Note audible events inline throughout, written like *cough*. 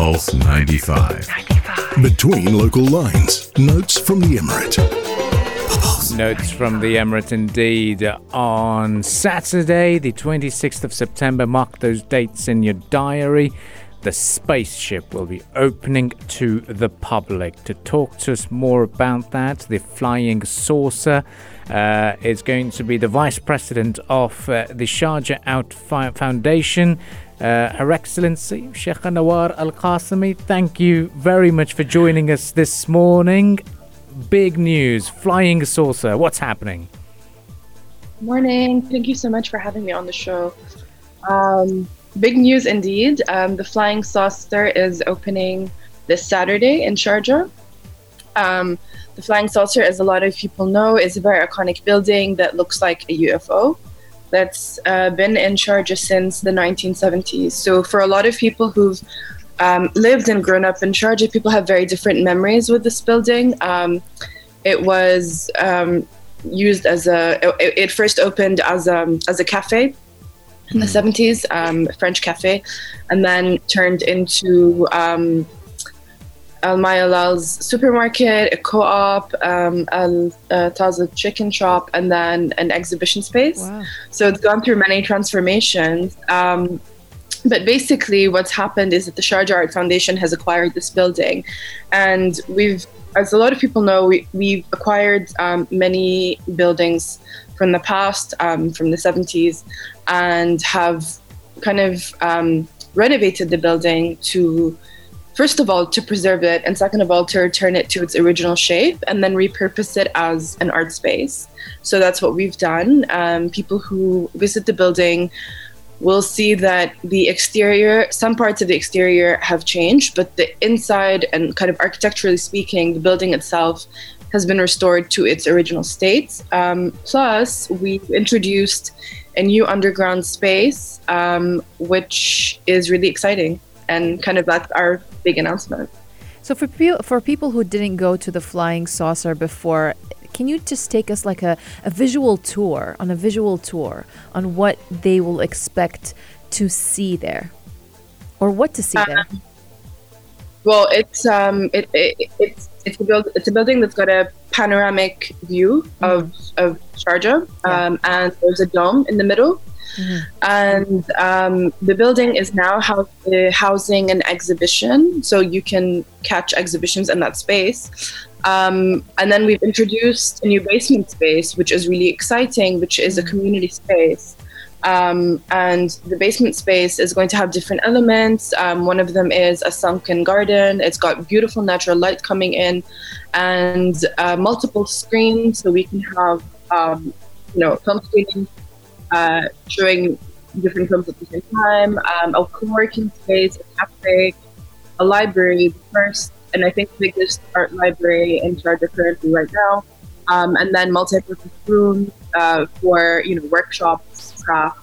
Pulse 95. 95. Between local lines, notes from the Emirate. Notes from the Emirate indeed. On Saturday, the 26th of September, mark those dates in your diary. The spaceship will be opening to the public. To talk to us more about that, the flying saucer uh, is going to be the vice president of uh, the Sharjah Art Foundation. Uh, Her Excellency Sheikha Nawar Al Qassimi, thank you very much for joining us this morning. Big news, flying saucer. What's happening? Morning. Thank you so much for having me on the show. Um, big news indeed. Um, the flying saucer is opening this Saturday in Sharjah. Um, the Flying Saucer, as a lot of people know, is a very iconic building that looks like a UFO that's uh, been in Sharjah since the 1970s. So, for a lot of people who've um, lived and grown up in Sharjah, people have very different memories with this building. Um, it was um, used as a, it, it, first opened as a, as a cafe in the 70s, hmm. um, French cafe, and then turned into um, Al Mayalal's supermarket, a co-op, um, Al Taza chicken shop, and then an exhibition space. Wow. So it's gone through many transformations. Um, but basically, what's happened is that the Sharjah Art Foundation has acquired this building, and we've, as a lot of people know, we, we've acquired um, many buildings from the past, um, from the 70s, and have kind of um, renovated the building to first of all to preserve it and second of all to return it to its original shape and then repurpose it as an art space. So that's what we've done. Um, people who visit the building will see that the exterior some parts of the exterior have changed but the inside and kind of architecturally speaking the building itself has been restored to its original state um, plus we've introduced a new underground space um, which is really exciting and kind of that's our big announcement. So for people for people who didn't go to the flying saucer before, can you just take us like a, a visual tour on a visual tour on what they will expect to see there, or what to see um, there? Well, it's um, it, it, it's it's a build it's a building that's got a panoramic view mm-hmm. of of Sharjah, um, and there's a dome in the middle. Mm-hmm. And um, the building is now house, uh, housing an exhibition, so you can catch exhibitions in that space. Um, and then we've introduced a new basement space, which is really exciting, which is a mm-hmm. community space. Um, and the basement space is going to have different elements. Um, one of them is a sunken garden. It's got beautiful natural light coming in, and uh, multiple screens, so we can have um, you know film screening uh, showing different films at the same time, um, a co-working space, a cafe, a library, the first and I think biggest art library in Sharjah currently right now, um, and then multi-purpose rooms uh, for you know workshops, crafts.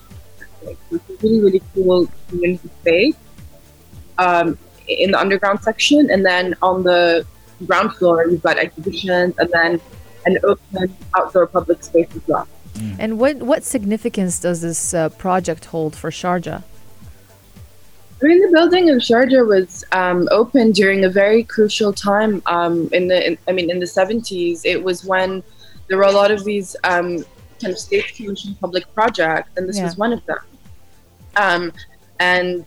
It's a really really cool community space um, in the underground section, and then on the ground floor you've got exhibitions, and then an open outdoor public space as well. Mm. And what, what significance does this uh, project hold for Sharjah? I mean, the building of Sharjah was um, opened during a very crucial time. Um, in the, in, I mean, in the 70s, it was when there were a lot of these um, kind of state commissioned public projects, and this yeah. was one of them. Um, and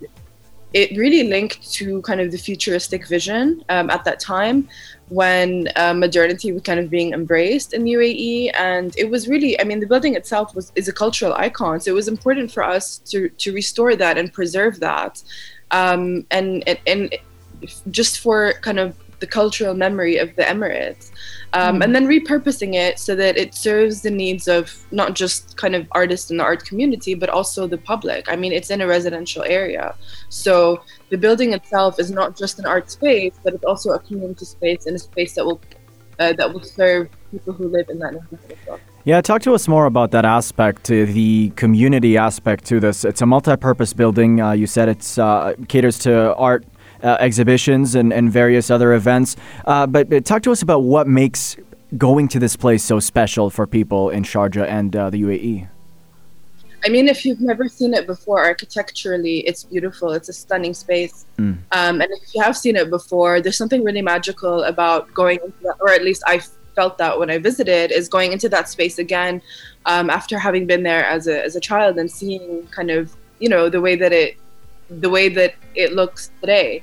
it really linked to kind of the futuristic vision um, at that time when uh, modernity was kind of being embraced in the UAE, and it was really, I mean, the building itself was is a cultural icon, so it was important for us to to restore that and preserve that, um, and and and just for kind of the cultural memory of the Emirates, um, mm. and then repurposing it so that it serves the needs of not just kind of artists in the art community, but also the public. I mean, it's in a residential area, so the building itself is not just an art space, but it's also a community space and a space that will uh, that will serve people who live in that neighborhood as well. Yeah, talk to us more about that aspect, uh, the community aspect to this. It's a multi-purpose building. Uh, you said it uh, caters to art uh, exhibitions and, and various other events. Uh, but, talk to us about what makes going to this place so special for people in Sharjah and the UAE. I mean, if you've never seen it before, architecturally, it's beautiful. It's a stunning space. Mm. Um, and if you have seen it before, there's something really magical about going into that, or at least I felt that when I visited, is going into that space again um, after having been there as a, as a child and seeing kind of, you know, the way that it, the way that it looks today.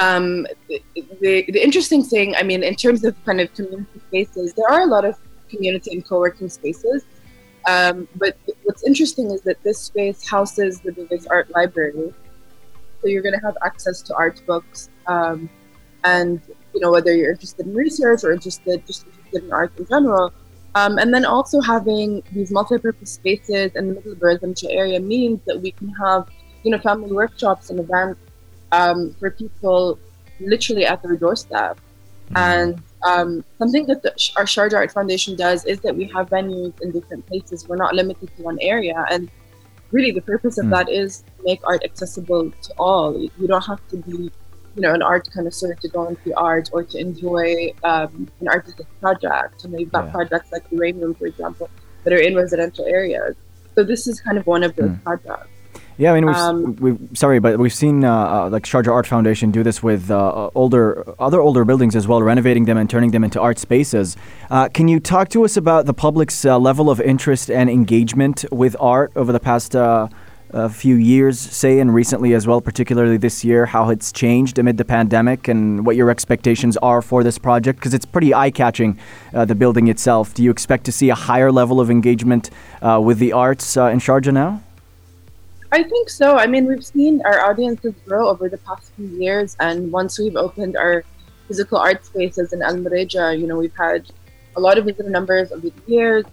Um, the, the, the interesting thing, I mean, in terms of kind of community spaces, there are a lot of community and co-working spaces. Um, but what's interesting is that this space houses the biggest art library. So you're going to have access to art books, um, and you know whether you're interested in research or interested just interested in art in general. Um, and then also having these multi-purpose spaces in the middle of the residential area means that we can have you know family workshops and events um, for people literally at their doorstep. And um, something that the, our Sharjah Art Foundation does is that we have venues in different places. We're not limited to one area. And really, the purpose of Mm. that is to make art accessible to all. You don't have to be, you know, an art connoisseur to go into art or to enjoy um, an artistic project. And we've got Yeah. projects like the Rain Room, for example, that are in residential areas. So this is kind of one of those Mm. projects. Yeah, I mean, we've, Um, we've sorry, but we've seen uh, uh, like Sharjah Art Foundation do this with uh, uh, older, other older buildings as well, renovating them and turning them into art spaces. Uh, can you talk to us about the public's uh, level of interest and engagement with art over the past few years, say, and recently as well, particularly this year? How it's changed amid the pandemic, and what your expectations are for this project? Because it's pretty eye-catching, uh, the building itself. Do you expect to see a higher level of engagement uh, with the arts uh, in Sharjah now? I think so. I mean, we've seen our audiences grow over the past few years, and once we've opened our physical art spaces in Al Mureijah, you know, we've had a lot of visitor numbers over the years,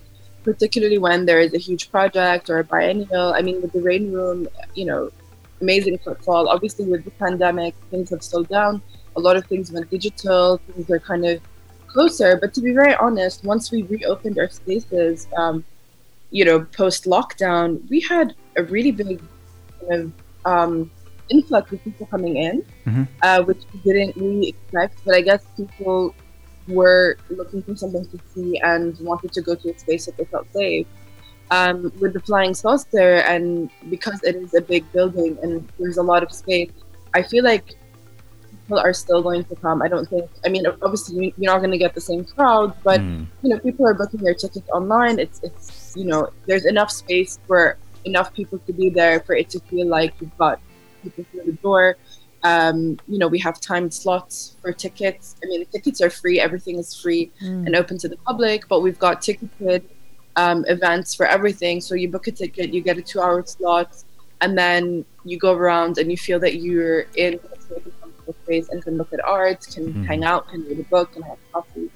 particularly when there is a huge project or a biennial. I mean, with the Rain Room, you know, amazing footfall. Obviously, with the pandemic, things have slowed down. A lot of things went digital. Things are kind of closer. But to be very honest, once we reopened our spaces, um, you know, post lockdown, we had a really big kind of um, influx of people coming in, Mhm. uh, which we didn't really expect. But I guess people were looking for something to see and wanted to go to a space that they felt safe. Um, with the flying saucer, and because it is a big building and there's a lot of space, I feel like people are still going to come. I don't think. I mean, obviously, you- you're not going to get the same crowd, but Mm. you know, people are booking their tickets online. It's it's you know, there's enough space for enough people to be there for it to feel like you've got people through the door. Um, you know, we have timed slots for tickets. I mean, the tickets are free. Everything is free and open to the public, but we've got ticketed um, events for everything. So you book a ticket, you get a two-hour slot, and then you go around and you feel that you're in a and space and can look at art, can Mhm. hang out, can read a book, can have coffee.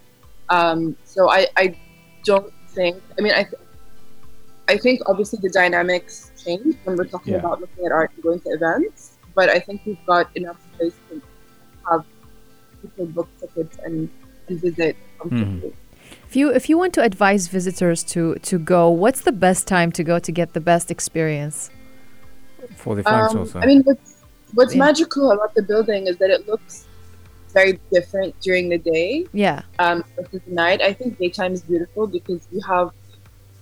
Um, so I, I don't think. I mean, I, I think obviously the dynamics change when we're talking Yeah. about looking at art and going to events. But I think we've got enough space to have people book tickets and, and visit comfortably. If you if you want to advise visitors to to go, what's the best time to go to get the best experience? For the flying Um, saucer. I mean, what's, what's Yeah. magical about the building is that it looks very different during the day Yeah. um, versus the night. I think daytime is beautiful because you have,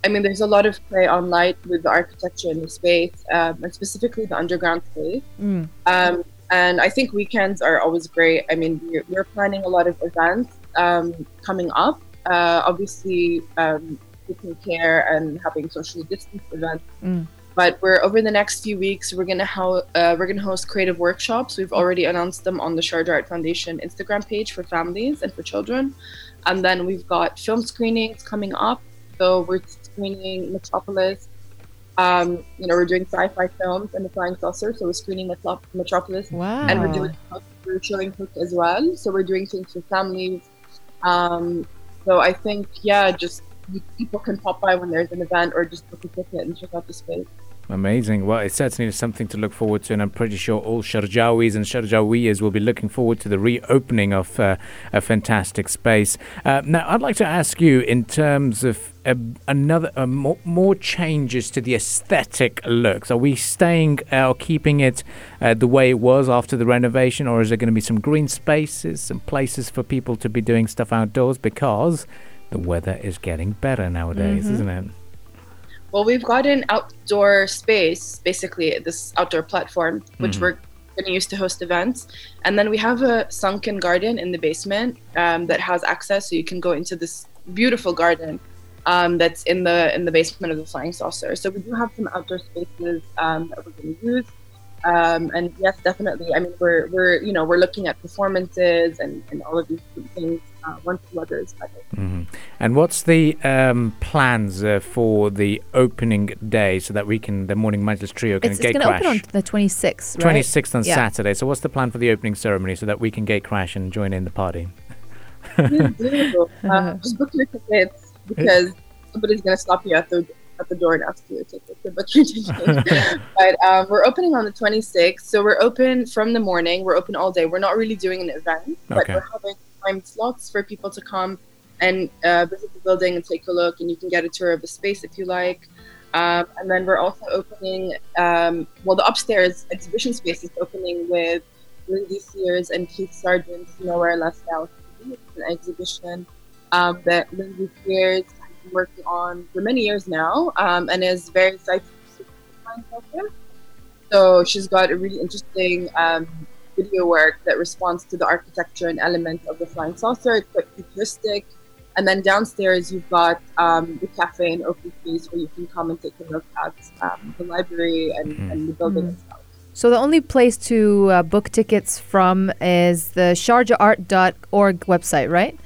I mean, there's a lot of play on light with the architecture in the space, um, and specifically the underground space. Mm. Um, and I think weekends are always great. I mean, we're, we're planning a lot of events um, coming up. Uh, obviously, um, taking care and having social distance events. Mm. But we're over the next few weeks. We're gonna ho- uh, we're gonna host creative workshops. We've already announced them on the Sharjah Art Foundation Instagram page for families and for children. And then we've got film screenings coming up. So we're screening Metropolis. Um, you know, we're doing sci-fi films and the Flying Saucer. So we're screening Metro- Metropolis Wow. and we're doing we're showing Hook as well. So we're doing things for families. Um, so I think yeah, just people can pop by when there's an event or just book a ticket and check out the space. Amazing. Well, it certainly is something to look forward to, and I'm pretty sure all Sharjawis and Sharjawiyas will be looking forward to the reopening of uh, a fantastic space. Uh, now, I'd like to ask you, in terms of uh, another uh, more, more changes to the aesthetic looks, are we staying uh, or keeping it uh, the way it was after the renovation, or is there going to be some green spaces, some places for people to be doing stuff outdoors? Because the weather is getting better nowadays, Mhm. isn't it? Well, we've got an outdoor space, basically this outdoor platform, which we're going to use to host events, and then we have a sunken garden in the basement um, that has access, so you can go into this beautiful garden um, that's in the in the basement of the Flying Saucer. So we do have some outdoor spaces um, that we're going to use. Um, and yes, definitely. I mean, we're we're you know we're looking at performances and, and all of these things uh, once the weather is better. Mhm. And what's the um, plans uh, for the opening day so that we can, the Morning Majlis Trio can It's, it's gate going to open on the 26th, right? 26th on Yeah. Saturday. So what's the plan for the opening ceremony so that we can gate crash and join in the party? Please. *laughs* Uh, just book your tickets because somebody's going to stop you at the at the door and ask you a ticket to book your *laughs* ticket. but um, we're opening on the 26th, so we're open from the morning. We're open all day. We're not really doing an event, but Okay. we're having timed slots for people to come and uh, visit the building and take a look, and you can get a tour of the space if you like. Um, and then we're also opening, um, well, the upstairs exhibition space is opening with Lindsay Seers and Keith Sargent's Nowhere Less Now. It's an exhibition um, that Lindsay Seers has been working on for many years now um, and is very excited to find culture. So she's got a really interesting um, video work that responds to the architecture and element of the flying saucer. It's quite futuristic. And then downstairs, you've got um, the cafe and open space where you can come and take a look at um, the library and, and the building itself. So the only place to uh, book tickets from is the sharjahart.org website, right?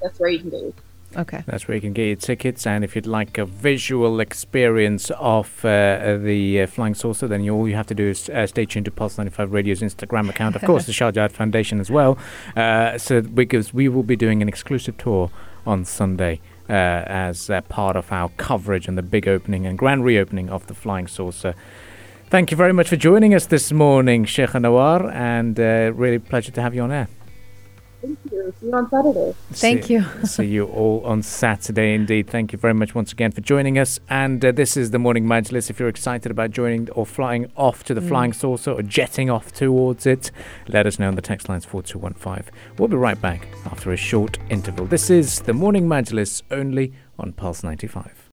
Yes, that's where you can go. Okay. That's where you can get your tickets. And if you'd like a visual experience of uh, the uh, Flying Saucer, then you, all you have to do is uh, stay tuned to Pulse 95 Radio's Instagram account. Of course, the *laughs* Sharjah Foundation as well. Uh, so because we will be doing an exclusive tour on Sunday. Uh, as uh, part of our coverage and the big opening and grand reopening of the Flying Saucer. Thank you very much for joining us this morning, Sheikha Nawar, and uh, really pleasure to have you on air. Thank you. See you on Saturday. Thank See- you. *laughs* See you all on Saturday indeed. Thank you very much once again for joining us. And uh, this is the Morning Majlis. If you're excited about joining or flying off to the flying saucer or jetting off towards it, let us know on the text lines 4215. We'll be right back after a short interval. This is the Morning Majlis only on Pulse 95.